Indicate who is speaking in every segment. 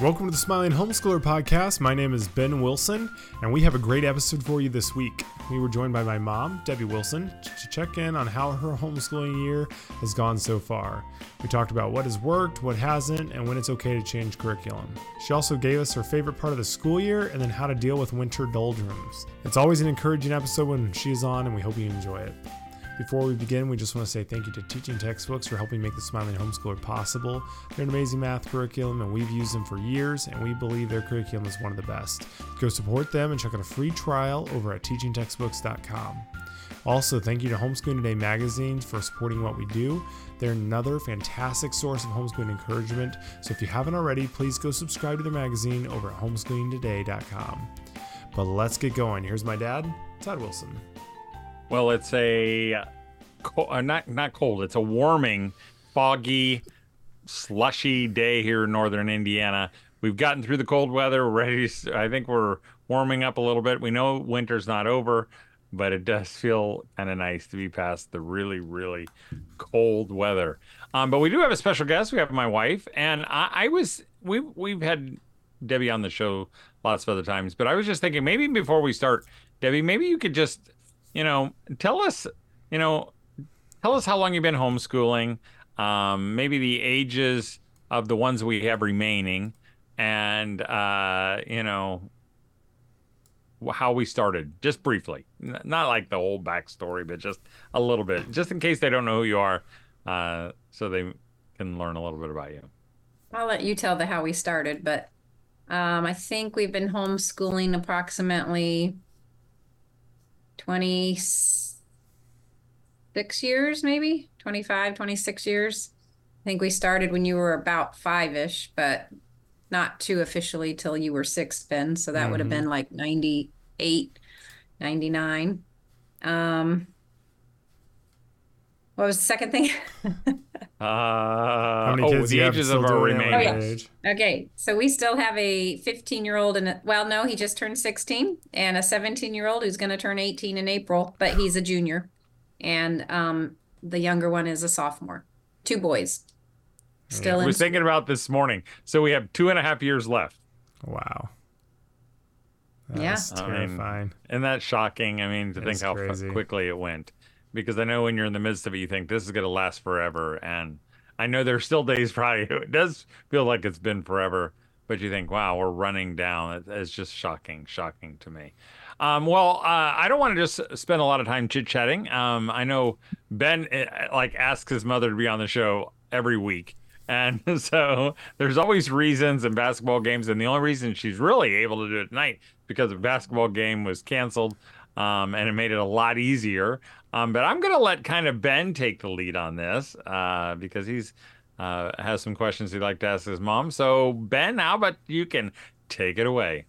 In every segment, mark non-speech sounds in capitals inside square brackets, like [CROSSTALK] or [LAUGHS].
Speaker 1: Welcome to the Smiling Homeschooler podcast. My name is Ben Wilson, and we have a great episode for you this week. We were joined by my mom, Debbie Wilson, to check in on how her homeschooling year has gone so far. We talked about what has worked, what hasn't, and when it's okay to change curriculum. She also gave us her favorite part of the school year and then how to deal with winter doldrums. It's always an encouraging episode when she is on, and we hope you enjoy it. Before we begin, we just want to say thank you to Teaching Textbooks for helping make the Smiling Homeschooler possible. They're an amazing math curriculum, and we've used them for years, and we believe their curriculum is one of the best. Go support them and check out a free trial over at teachingtextbooks.com. Also, thank you to Homeschooling Today magazine for supporting what we do. They're another fantastic source of homeschooling encouragement. So if you haven't already, please go subscribe to their magazine over at homeschoolingtoday.com. But let's get going. Here's my dad, Todd Wilson.
Speaker 2: Well, it's a uh, not not cold. It's a warming, foggy, slushy day here in northern Indiana. We've gotten through the cold weather. We're ready. I think we're warming up a little bit. We know winter's not over, but it does feel kind of nice to be past the really really cold weather. Um, but we do have a special guest. We have my wife, and I, I was we we've had Debbie on the show lots of other times, but I was just thinking maybe before we start, Debbie, maybe you could just you know, tell us, you know, tell us how long you've been homeschooling, um, maybe the ages of the ones we have remaining, and uh, you know, how we started, just briefly, not like the whole backstory, but just a little bit, just in case they don't know who you are, uh, so they can learn a little bit about you.
Speaker 3: I'll let you tell the how we started, but um, I think we've been homeschooling approximately 26 years, maybe 25, 26 years. I think we started when you were about five ish, but not too officially till you were six, Ben. So that mm-hmm. would have been like 98, 99. Um, what was the second thing? [LAUGHS]
Speaker 2: uh, oh, the ages of our remaining oh, yeah.
Speaker 3: Okay, so we still have a 15 year old and a, well, no, he just turned 16, and a 17 year old who's going to turn 18 in April, but he's a junior, and um, the younger one is a sophomore. Two boys.
Speaker 2: Still, yeah. in- we're thinking about this morning. So we have two and a half years left.
Speaker 1: Wow.
Speaker 3: That's
Speaker 1: yeah. terrifying.
Speaker 2: I mean, isn't that shocking? I mean, to think how crazy. quickly it went because I know when you're in the midst of it, you think this is going to last forever. And I know there's still days [LAUGHS] probably it does feel like it's been forever, but you think, wow, we're running down. It's just shocking, shocking to me. Um, well, uh, I don't want to just spend a lot of time chit chatting. Um, I know Ben eh, like asks his mother to be on the show every week. And [LAUGHS] so there's always reasons in basketball games. And the only reason she's really able to do it tonight because the basketball game was canceled um, and it made it a lot easier. Um, but I'm going to let kind of Ben take the lead on this uh, because he's uh, has some questions he'd like to ask his mom. So Ben, how about you can take it away?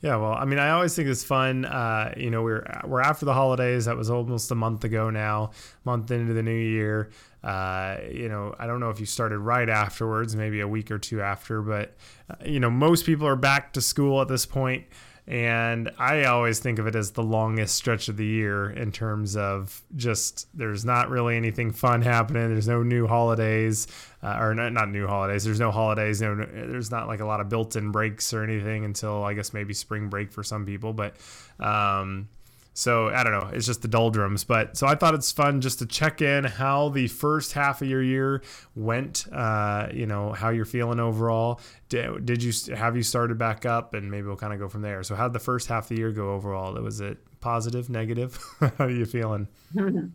Speaker 1: Yeah, well, I mean, I always think it's fun. Uh, you know, we're we're after the holidays. That was almost a month ago now, month into the new year. Uh, you know, I don't know if you started right afterwards, maybe a week or two after, but uh, you know, most people are back to school at this point. And I always think of it as the longest stretch of the year in terms of just there's not really anything fun happening. There's no new holidays, uh, or not, not new holidays. There's no holidays. No, there's not like a lot of built-in breaks or anything until I guess maybe spring break for some people. But um, so I don't know. It's just the doldrums. But so I thought it's fun just to check in how the first half of your year went. Uh, you know how you're feeling overall. Did, did you have you started back up, and maybe we'll kind of go from there. So how did the first half of the year go overall? Was it positive, negative? [LAUGHS] how are you feeling? [LAUGHS]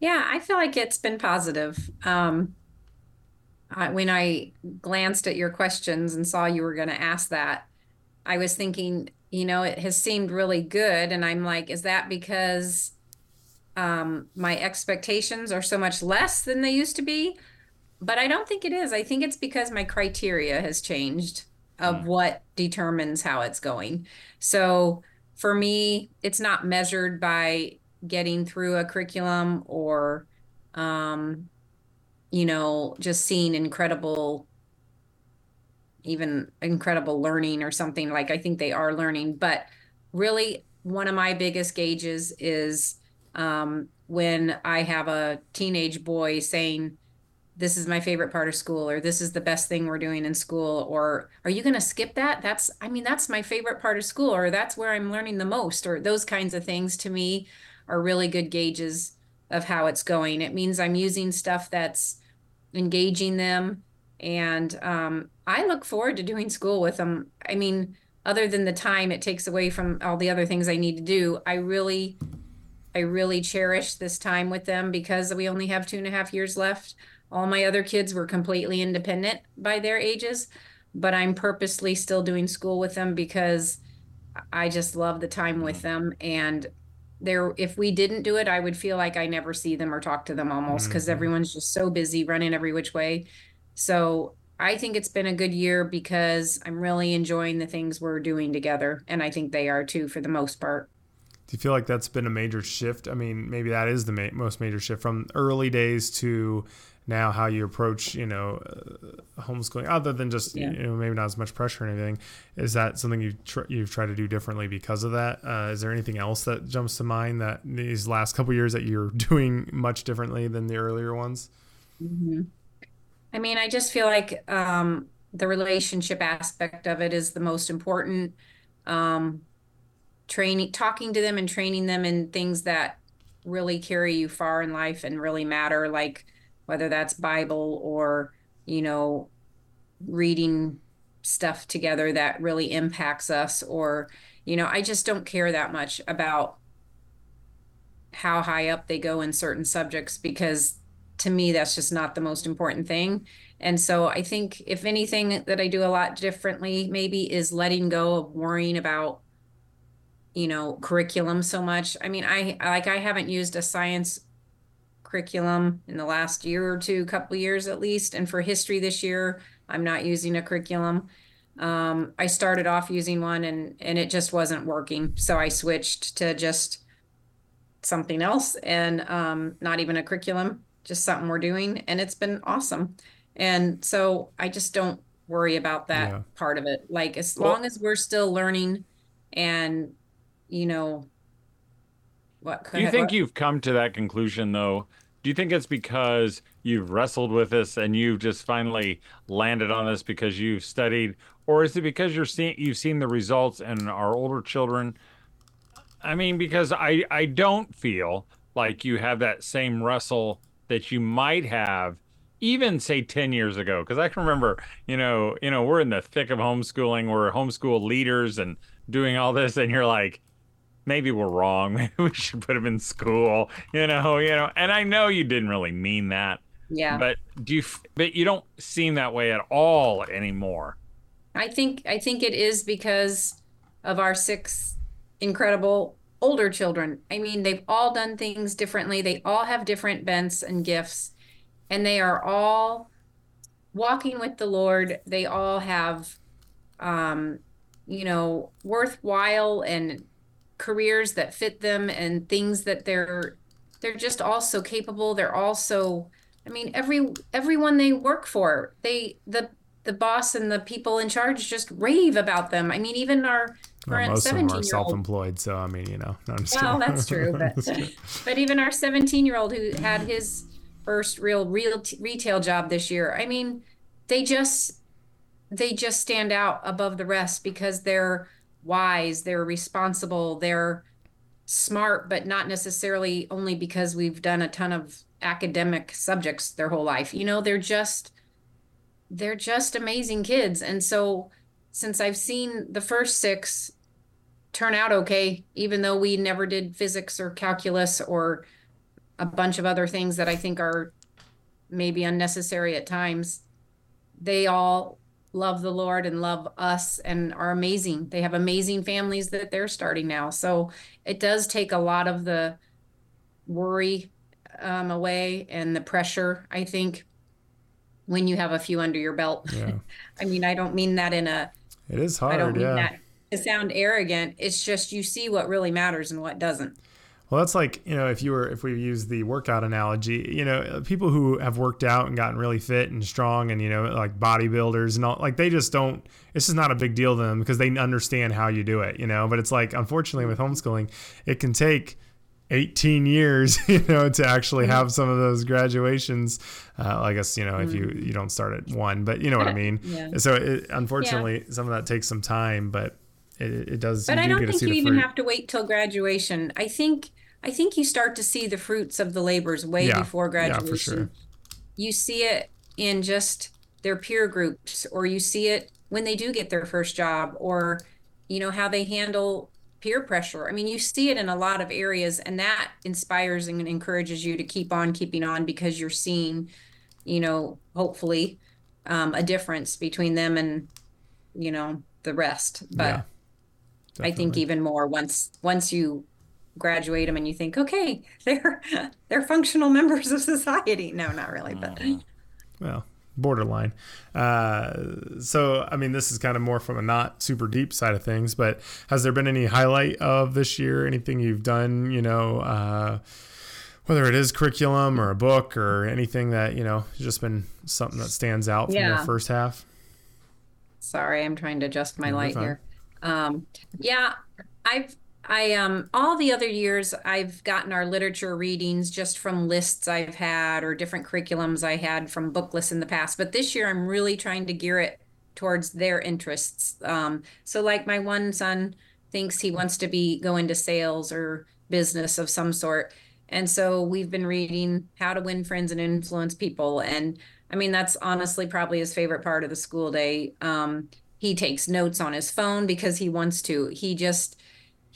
Speaker 3: Yeah, I feel like it's been positive. Um, I, when I glanced at your questions and saw you were going to ask that, I was thinking you know, it has seemed really good. And I'm like, is that because um, my expectations are so much less than they used to be? But I don't think it is. I think it's because my criteria has changed of mm. what determines how it's going. So for me, it's not measured by getting through a curriculum or, um, you know, just seeing incredible even incredible learning or something like I think they are learning. But really, one of my biggest gauges is um, when I have a teenage boy saying, this is my favorite part of school or this is the best thing we're doing in school or are you going to skip that that's i mean that's my favorite part of school or that's where i'm learning the most or those kinds of things to me are really good gauges of how it's going it means i'm using stuff that's engaging them and um, i look forward to doing school with them i mean other than the time it takes away from all the other things i need to do i really i really cherish this time with them because we only have two and a half years left all my other kids were completely independent by their ages, but I'm purposely still doing school with them because I just love the time with them and there if we didn't do it I would feel like I never see them or talk to them almost because mm-hmm. everyone's just so busy running every which way. So I think it's been a good year because I'm really enjoying the things we're doing together and I think they are too for the most part.
Speaker 1: Do you feel like that's been a major shift? I mean, maybe that is the ma- most major shift from early days to now how you approach you know uh, homeschooling other than just yeah. you know maybe not as much pressure or anything is that something you tr- you've tried to do differently because of that uh, is there anything else that jumps to mind that these last couple years that you're [LAUGHS] doing much differently than the earlier ones
Speaker 3: mm-hmm. I mean i just feel like um, the relationship aspect of it is the most important um, training talking to them and training them in things that really carry you far in life and really matter like whether that's Bible or, you know, reading stuff together that really impacts us or, you know, I just don't care that much about how high up they go in certain subjects because to me that's just not the most important thing. And so I think if anything that I do a lot differently maybe is letting go of worrying about you know curriculum so much. I mean, I like I haven't used a science curriculum in the last year or two, couple years at least. And for history this year, I'm not using a curriculum. Um, I started off using one and and it just wasn't working, so I switched to just something else and um, not even a curriculum, just something we're doing, and it's been awesome. And so I just don't worry about that yeah. part of it. Like as well, long as we're still learning, and you know
Speaker 2: what do you think what? you've come to that conclusion though do you think it's because you've wrestled with this and you've just finally landed on this because you've studied or is it because you're seeing you've seen the results in our older children i mean because i i don't feel like you have that same wrestle that you might have even say 10 years ago because i can remember you know you know we're in the thick of homeschooling we're homeschool leaders and doing all this and you're like maybe we're wrong. [LAUGHS] Maybe we should put him in school. You know, you know. And I know you didn't really mean that.
Speaker 3: Yeah.
Speaker 2: But do you? But you don't seem that way at all anymore.
Speaker 3: I think I think it is because of our six incredible older children. I mean, they've all done things differently. They all have different bents and gifts, and they are all walking with the Lord. They all have, um, you know, worthwhile and careers that fit them and things that they're they're just all so capable they're also i mean every everyone they work for they the the boss and the people in charge just rave about them. I mean even our
Speaker 1: well, most of them are self-employed so i mean you know
Speaker 3: no, well that's true but [LAUGHS] but even our 17 year old who had his first real real t- retail job this year i mean they just they just stand out above the rest because they're wise, they're responsible, they're smart, but not necessarily only because we've done a ton of academic subjects their whole life. You know, they're just they're just amazing kids. And so since I've seen the first six turn out okay, even though we never did physics or calculus or a bunch of other things that I think are maybe unnecessary at times, they all love the Lord and love us and are amazing. They have amazing families that they're starting now. So it does take a lot of the worry um, away and the pressure, I think, when you have a few under your belt. Yeah. [LAUGHS] I mean, I don't mean that in a.
Speaker 1: It is hard. I don't mean yeah. that
Speaker 3: to sound arrogant. It's just you see what really matters and what doesn't.
Speaker 1: Well, that's like, you know, if you were, if we use the workout analogy, you know, people who have worked out and gotten really fit and strong and, you know, like bodybuilders and all, like they just don't, it's just not a big deal to them because they understand how you do it, you know. But it's like, unfortunately, with homeschooling, it can take 18 years, [LAUGHS] you know, to actually have some of those graduations. Uh, I guess you know if you you don't start at one, but you know what I mean.
Speaker 3: Yeah.
Speaker 1: So it, unfortunately, some of that takes some time, but it, it does.
Speaker 3: But I
Speaker 1: do
Speaker 3: don't
Speaker 1: get
Speaker 3: think you even
Speaker 1: fruit.
Speaker 3: have to wait till graduation. I think I think you start to see the fruits of the labors way
Speaker 1: Yeah.
Speaker 3: before
Speaker 1: Yeah,
Speaker 3: graduation.
Speaker 1: for sure.
Speaker 3: You see it in just their peer groups, or you see it when they do get their first job, or you know how they handle peer pressure. I mean, you see it in a lot of areas, and that inspires and encourages you to keep on keeping on because you're seeing, you know, hopefully, um, a difference between them and you know the rest. But
Speaker 1: Yeah,
Speaker 3: I think even more once once you graduate them and you think, okay, [LAUGHS] they're they're functional members of society. No, not really, but
Speaker 1: well borderline uh so i mean this is kind of more from a not super deep side of things but has there been any highlight of this year anything you've done you know uh whether it is curriculum or a book or anything that you know just been something that stands out from your first half
Speaker 3: sorry, I'm trying to adjust my
Speaker 1: you're
Speaker 3: light
Speaker 1: fine.
Speaker 3: here. Um, yeah, I've I um all the other years I've gotten our literature readings just from lists I've had or different curriculums I had from book lists in the past. But this year I'm really trying to gear it towards their interests. Um, so like my one son thinks he wants to be go into sales or business of some sort. And so we've been reading How to Win Friends and Influence People. And I mean, that's honestly probably his favorite part of the school day. Um, he takes notes on his phone because he wants to. He just,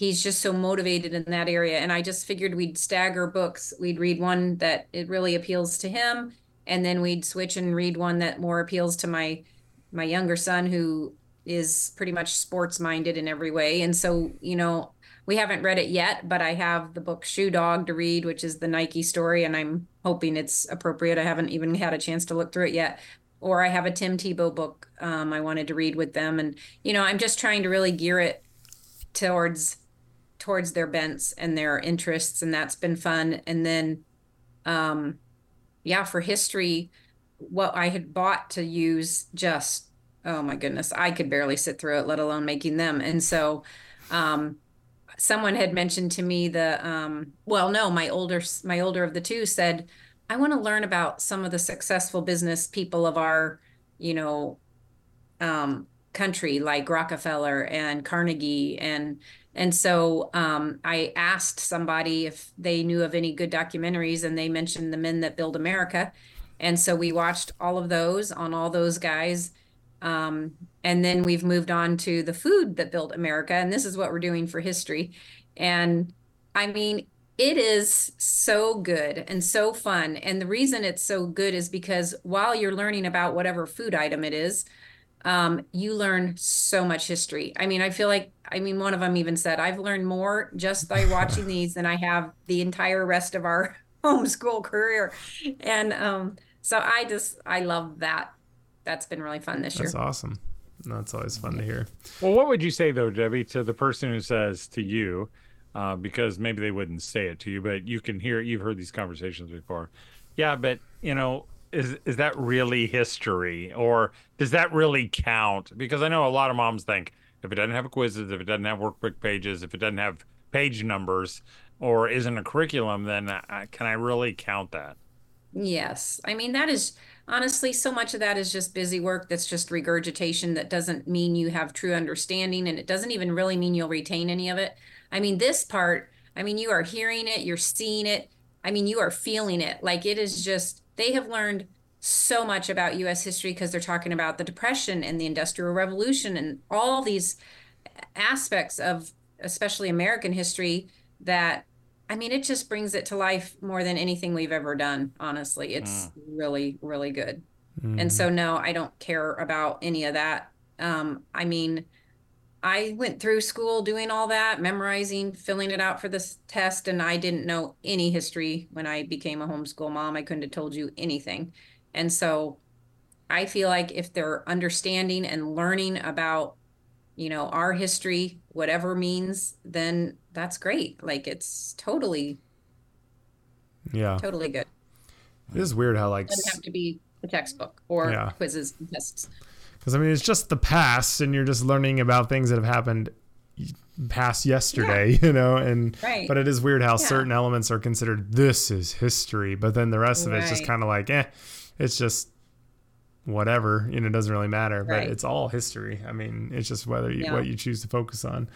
Speaker 3: he's just so motivated in that area. And I just figured we'd stagger books. We'd read one that it really appeals to him. And then we'd switch and read one that more appeals to my, my younger son who is pretty much sports minded in every way. And so, you know, we haven't read it yet, but I have the book Shoe Dog to read, which is the Nike story, and I'm hoping it's appropriate. I haven't even had a chance to look through it yet. Or I have a Tim Tebow book um, I wanted to read with them, and you know, I'm just trying to really gear it towards towards their bents and their interests, and that's been fun. And then, um, yeah, for history, what I had bought to use just oh my goodness, I could barely sit through it, let alone making them. And so, um, someone had mentioned to me the um well no my older my older of the two said i want to learn about some of the successful business people of our you know um country like rockefeller and carnegie and and so um i asked somebody if they knew of any good documentaries and they mentioned the men that build america and so we watched all of those on all those guys um, and then we've moved on to the food that built America. And this is what we're doing for history. And I mean, it is so good and so fun. And the reason it's so good is because while you're learning about whatever food item it is, um, you learn so much history. I mean, I feel like, I mean, one of them even said, I've learned more just by watching [LAUGHS] these than I have the entire rest of our [LAUGHS] homeschool career. And um, so I just, I love that that's been really fun this
Speaker 1: that's
Speaker 3: year.
Speaker 1: That's awesome that's always fun to hear
Speaker 2: Well, what would you say though, Debbie, to the person who says to you, uh, because maybe they wouldn't say it to you, but you can hear you've heard these conversations before. Yeah, but you know, is is that really history, or does that really count? Because I know a lot of moms think if it doesn't have quizzes, if it doesn't have workbook pages, if it doesn't have page numbers, or isn't a curriculum, then I, can I really count that?
Speaker 3: Yes. I mean, that is honestly so much of that is just busy work that's just regurgitation that doesn't mean you have true understanding and it doesn't even really mean you'll retain any of it. I mean, this part, I mean, you are hearing it, you're seeing it. I mean, you are feeling it. Like it is just, they have learned so much about US history because they're talking about the Depression and the Industrial Revolution and all these aspects of especially American history that I mean, it just brings it to life more than anything we've ever done. Honestly, it's really, really good. And so, no, I don't care about any of that. Um, I mean, I went through school doing all that, memorizing, filling it out for this test, and I didn't know any history when I became a homeschool mom. I couldn't have told you anything. And so, I feel like if they're understanding and learning about, you know, our history, whatever means, then that's great. Like it's totally,
Speaker 1: yeah
Speaker 3: totally good.
Speaker 1: it is weird how like
Speaker 3: It doesn't have to be a textbook or
Speaker 1: Yeah.
Speaker 3: quizzes and tests.
Speaker 1: Because I mean, it's just the past, and you're just learning about things that have happened past yesterday, [LAUGHS] you know, and
Speaker 3: Right.
Speaker 1: but it is weird how
Speaker 3: Yeah.
Speaker 1: certain elements are considered this is history, but then the rest of it's just kind of like, eh, it's just whatever, you know, it doesn't really matter, but it's all history. I mean, it's just whether you,
Speaker 3: Yeah.
Speaker 1: what you choose to focus on.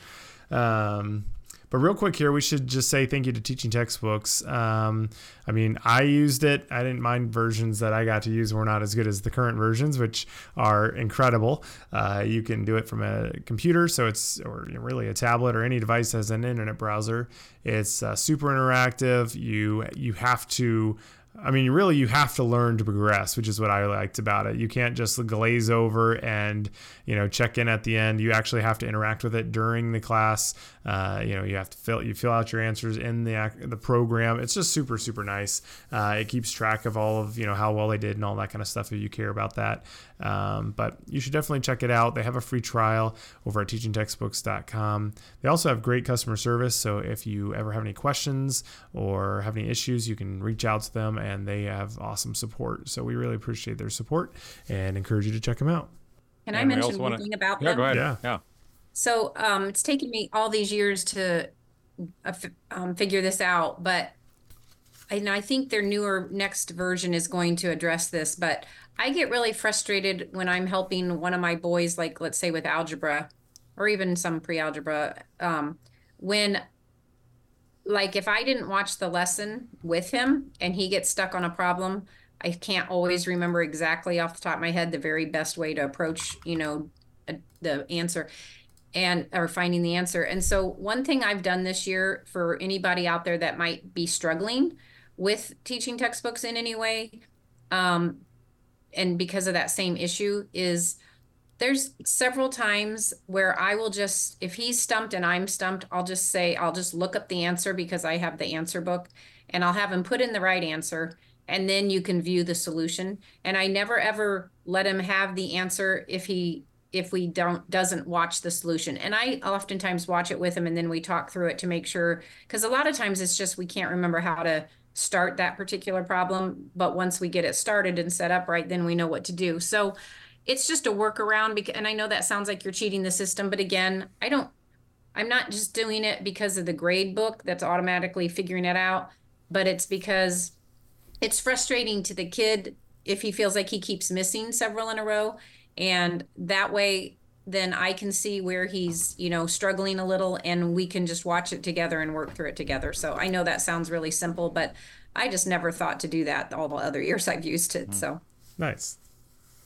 Speaker 1: Um, but real quick here, we should just say thank you to Teaching Textbooks. Um, I mean, I used it. I didn't mind versions that I got to use were not as good as the current versions, which are incredible. Uh, you can do it from a computer, so it's or really a tablet or any device that has an internet browser. It's uh, super interactive. You you have to I mean, really, you have to learn to progress, which is what I liked about it. You can't just glaze over and you know check in at the end. You actually have to interact with it during the class. Uh, you know, you have to fill you fill out your answers in the the program. It's just super super nice. Uh, it keeps track of all of you know how well they did and all that kind of stuff if you care about that. Um, but you should definitely check it out. They have a free trial over at teachingtextbooks.com. They also have great customer service. So if you ever have any questions or have any issues, you can reach out to them and they have awesome support. So we really appreciate their support and encourage you to check them out.
Speaker 3: Can I
Speaker 2: And
Speaker 3: mention
Speaker 2: also
Speaker 3: one
Speaker 2: wanna-
Speaker 3: thing about
Speaker 2: Yeah,
Speaker 3: them?
Speaker 2: go ahead.
Speaker 1: Yeah.
Speaker 2: Yeah.
Speaker 3: So um, it's taken me all these years to uh, f- um, figure this out, but and I think their newer next version is going to address this. But I get really frustrated when I'm helping one of my boys, like let's say with algebra, or even some pre-algebra, um, when like if I didn't watch the lesson with him and he gets stuck on a problem, I can't always remember exactly off the top of my head the very best way to approach, you know, a, the answer and or finding the answer. And so one thing I've done this year for anybody out there that might be struggling with teaching textbooks in any way, um, and because of that same issue, is there's several times where I will just, if he's stumped and I'm stumped, I'll just say, I'll just look up the answer because I have the answer book and I'll have him put in the right answer and then you can view the solution. And I never ever let him have the answer if he if we don't doesn't watch the solution. And I oftentimes watch it with him and then we talk through it to make sure because a lot of times it's just we can't remember how to start that particular problem, but once we get it started and set up right, then we know what to do. So it's just a workaround because and I know that sounds like you're cheating the system, but again, I don't I'm not just doing it because of the grade book that's automatically figuring it out, but it's because it's frustrating to the kid if he feels like he keeps missing several in a row and that way then I can see where he's, you know, struggling a little and we can just watch it together and work through it together. So I know that sounds really simple, but I just never thought to do that all the other [LAUGHS] years I've used it. So
Speaker 1: Nice.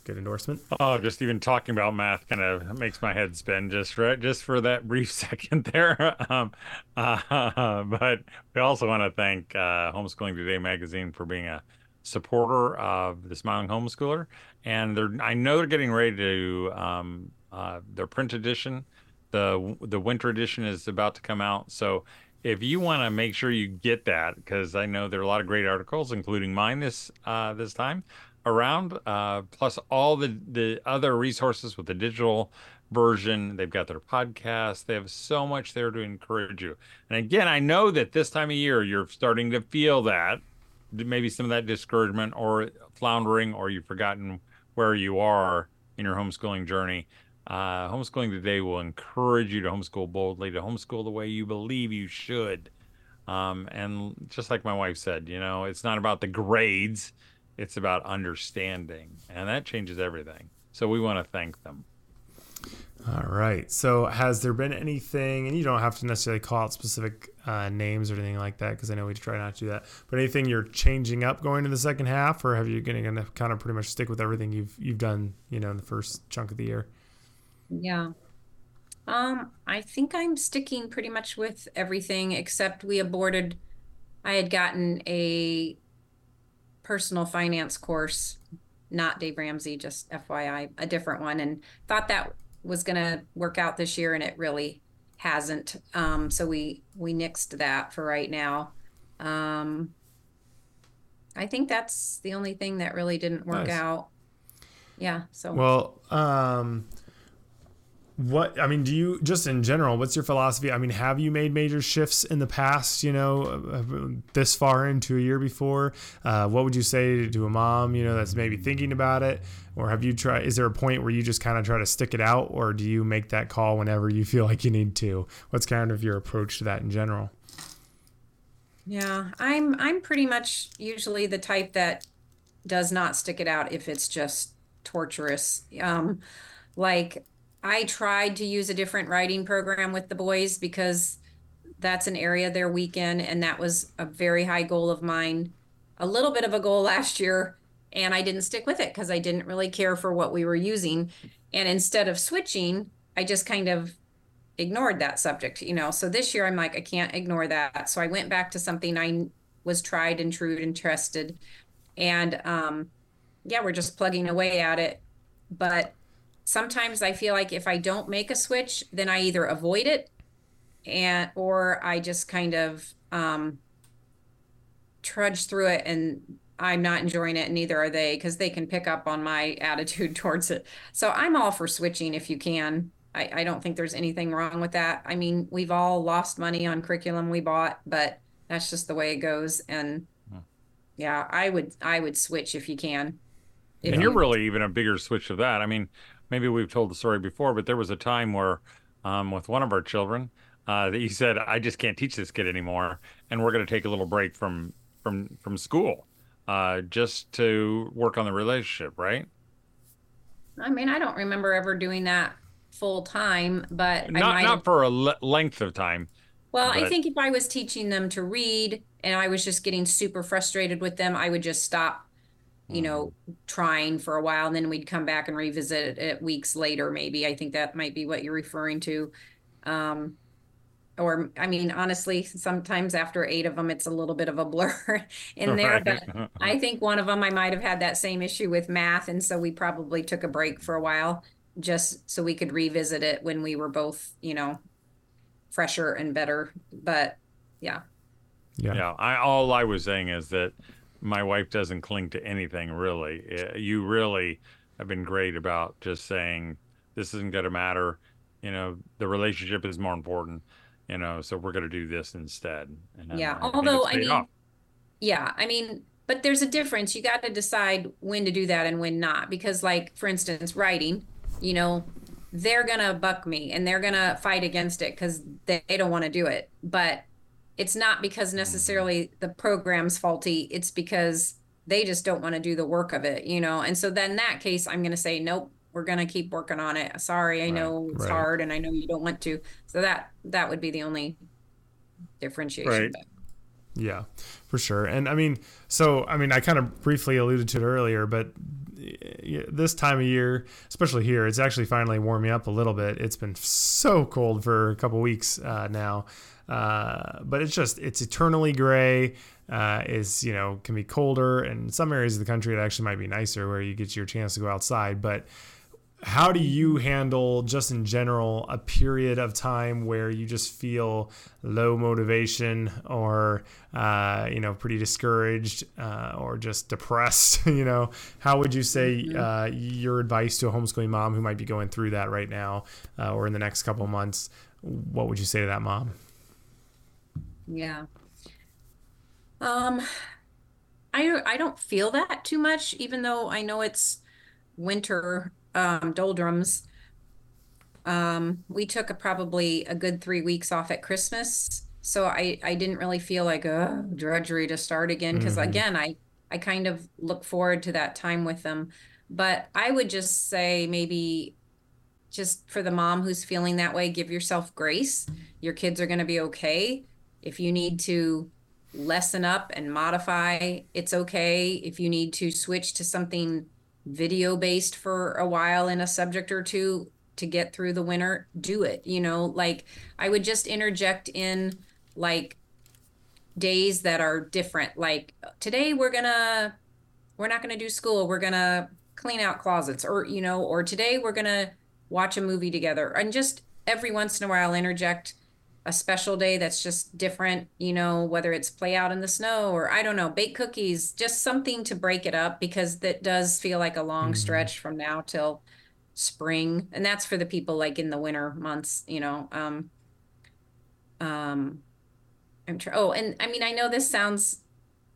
Speaker 1: Good endorsement.
Speaker 2: Oh, just even talking about math kind of makes my head spin just for just for that [LAUGHS] brief [LAUGHS] second there. Um, uh, but we also want to thank uh, Homeschooling Today magazine for being a supporter of the Smiling Homeschooler, and they're I know they're getting ready to um, uh, their print edition. the The winter edition is about to come out, so if you want to make sure you get that, because I know there are a lot of great articles, including mine this uh, this time around, uh, plus all the the other resources with the digital version. They've got their podcast. They have so much there to encourage you. And again, I know that this time of year you're starting to feel that maybe some of that discouragement or floundering, or you've forgotten where you are in your homeschooling journey. Uh, homeschooling today will encourage you to homeschool boldly, to homeschool the way you believe you should. Um, and just like my wife said, you know, it's not about the grades, it's about understanding, and that changes everything. So we want to thank them.
Speaker 1: All right. So, has there been anything, and you don't have to necessarily call out specific uh, names or anything like that, because I know we try not to do that. But anything you're changing up going into the second half, or have you going to kind of pretty much stick with everything you've you've done, you know, in the first chunk of the year?
Speaker 3: Yeah. Um, I think I'm sticking pretty much with everything except we aborted. I had gotten a personal finance course, not Dave Ramsey, just FYI, a different one, and thought that was going to work out this year, and it really hasn't. Um, so we we nixed that for right now. Um, I think that's the only thing that really didn't work
Speaker 1: Nice.
Speaker 3: out. Yeah. So
Speaker 1: Well, um, what I mean, do you just in general? What's your philosophy? I mean, have you made major shifts in the past? You know, this far into a year before. Uh, what would you say to a mom? You know, that's maybe thinking about it, or have you tried? Is there a point where you just kind of try to stick it out, or do you make that call whenever you feel like you need to? What's kind of your approach to that in general?
Speaker 3: Yeah, I'm I'm pretty much usually the type that does not stick it out if it's just torturous. Um, like I tried to use a different writing program with the boys because that's an area they're weak in, and that was a very high goal of mine. A little bit of a goal [LAUGHS] last year, and I didn't stick with it because I didn't really care for what we were using. And instead of switching, I just kind of ignored that subject, you know. So this year I'm like, I can't ignore that. So I went back to something I was tried and true and trusted. And um, yeah, we're just plugging away at it. But sometimes I feel like if I don't make a switch, then I either avoid it and or I just kind of um, trudge through it and I'm not enjoying it, and neither are they, because they can pick up on my [LAUGHS] attitude towards it. So I'm all for switching if you can. I, I don't think there's anything wrong with that. I mean, we've all lost money on curriculum we bought, but that's just the way it goes. And yeah, I would I would switch if you can.
Speaker 2: If and you're really even a bigger switch of that. I mean, maybe we've told the story before, but there was a time where, um, with one of our children, uh, that he said, "I just can't teach this kid anymore, and we're going to take a little break from from from school, uh, just to work on the relationship." Right?
Speaker 3: I mean, I don't remember ever doing that full time, but
Speaker 2: not not for a length of time.
Speaker 3: Well, but... I think if I was teaching them to read and I was just getting super frustrated with them, I would just stop you know, mm-hmm. trying for a while and then we'd come back and revisit it weeks later, maybe. I think that might be what you're referring to. Um, or I mean, honestly, sometimes after eight of them, it's a little bit of a [LAUGHS] blur in there. But [LAUGHS] I think one of them, I might have had that same issue with math, and so we probably took a break for a while just so we could revisit it when we were both, you know, fresher and better. But yeah,
Speaker 2: yeah, yeah. I all I was saying is that my wife doesn't cling to anything really. Eh, you really have been great about just saying this isn't going to matter. You know, the relationship is more important. You know, so we're going to do this instead.
Speaker 3: And yeah. I, Although I mean, off. yeah, I mean, but there's a difference. You got to decide when to do that and when not. Because, like, for instance, writing, you know, they're going to buck me and they're going to fight against it because they, they don't want to do it. But it's not because necessarily the program's faulty it's because they just don't want to do the work of it you know and so then that case i'm going to say nope we're going to keep working on it sorry i right, know it's right. hard and i know you don't want to so that that would be the only differentiation right.
Speaker 1: yeah for sure and i mean so i mean i kind of briefly alluded to it earlier but this time of year, especially here, it's actually finally warming up a little bit. It's been so cold for a couple weeks uh, now. Uh, but it's just it's eternally gray. Uh, is you know can be colder, and in some areas of the country it actually might be nicer where you get your chance to go outside. But how do you handle just in general a period of time where you just feel low motivation or uh, you know pretty discouraged uh, or just depressed [LAUGHS] you know how would you say mm-hmm. uh, your advice to a homeschooling mom who might be going through that right now uh, or in the next couple months what would you say to that mom
Speaker 3: yeah. Um, I I don't feel that too much, even though I know it's winter um, doldrums. Um, we took a, probably a good three weeks off at Christmas, so I I didn't really feel like a drudgery to start again because mm-hmm. again I I kind of look forward to that time with them. But I would just say maybe just for the mom who's feeling that way, give yourself grace. Your kids are going to be okay. If you need to lessen up and modify, it's okay. If you need to switch to something video based for a while in a subject or two to get through the winter, do it. You know, like I would just interject in like days that are different. Like today we're going to we're not going to do school. We're going to clean out closets or you know, or today we're going to watch a movie together and just every once in a while interject a special day that's just different, you know, whether it's play out in the snow or I don't know, bake cookies, just something to break it up because that does feel like a long mm-hmm. stretch from now till spring, and that's for the people like in the winter months, you know. Um, um, I'm trying. Oh, and I mean, I know this sounds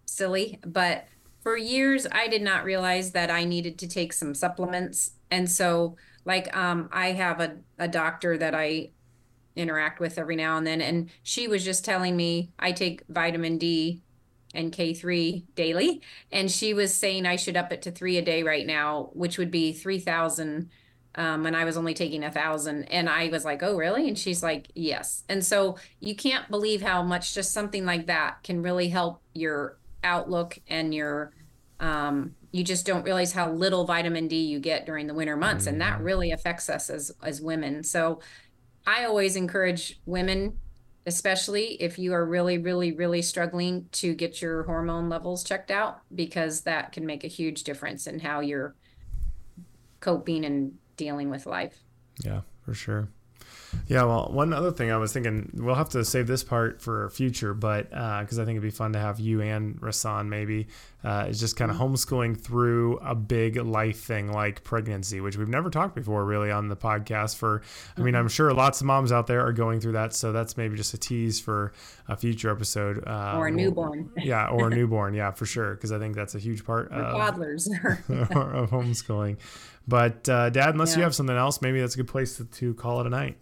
Speaker 3: silly, but for years I did not realize that I needed to take some supplements, and so like um, I have a a doctor that I interact with every now and then, and she was just telling me I take vitamin D and K3 daily. And she was saying I should up it to three a day right now, which would be 3,000. Um, and I was only taking a thousand. And I was like, oh, really? And she's like, yes. And so you can't believe how much just something like that can really help your outlook and your, um, you just don't realize how little vitamin D you get during the winter months. And that really affects us as, as women. So I always encourage women especially if you are really, really, really struggling to get your hormone levels checked out, because that can make a huge difference in how you're coping and dealing with life.
Speaker 1: Yeah, for sure. Yeah, well, one other thing I was thinking, we'll have to save this part for future, but because uh, I think it'd be fun to have you and Rasan maybe, uh, is just kind of mm-hmm. homeschooling through a big life thing like pregnancy, which we've never talked before really on the podcast. For, I mean, I'm mm-hmm. sure lots of moms out there are going through that, so that's maybe just a tease for a future episode.
Speaker 3: Uh, or a newborn.
Speaker 1: yeah, or a [LAUGHS] newborn. Yeah, for sure, because I think that's a huge part
Speaker 3: or of toddlers [LAUGHS]
Speaker 1: of homeschooling. But uh, Dad, unless yeah. you have something else, maybe that's a good place to, to call it a night.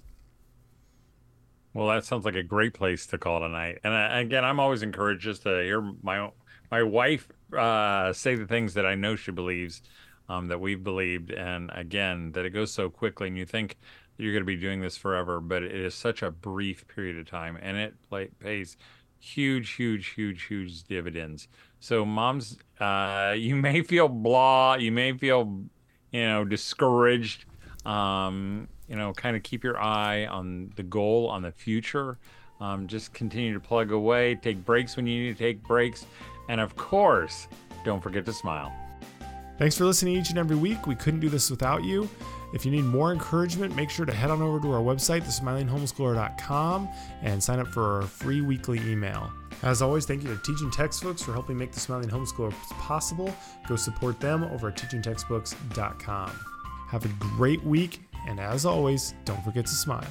Speaker 2: Well, that sounds like a great place to call tonight. And uh, again, I'm always encouraged just to hear my my wife uh, say the things that I know she believes, um, that we've believed, and again that it goes so quickly, and you think you're going to be doing this forever, but it is such a brief period of time, and it like pays huge, huge, huge, huge dividends. So, moms, uh, [LAUGHS] you may feel blah, you may feel, you know, discouraged. Um, you know, kind of keep your eye on the goal, on the future. Um, just continue to plug away, take breaks when you need to take breaks, and of course, don't forget to smile.
Speaker 1: Thanks for listening each and every week. We couldn't do this without you. If you need more encouragement, make sure to head on over to our website, thesmilinghomeschooler.com, and sign up for our free weekly email. As always, thank you to Teaching Textbooks for helping make the Smiling Homeschooler possible. Go support them over at teachingtextbooks.com. Have a great week and as always, don't forget to smile.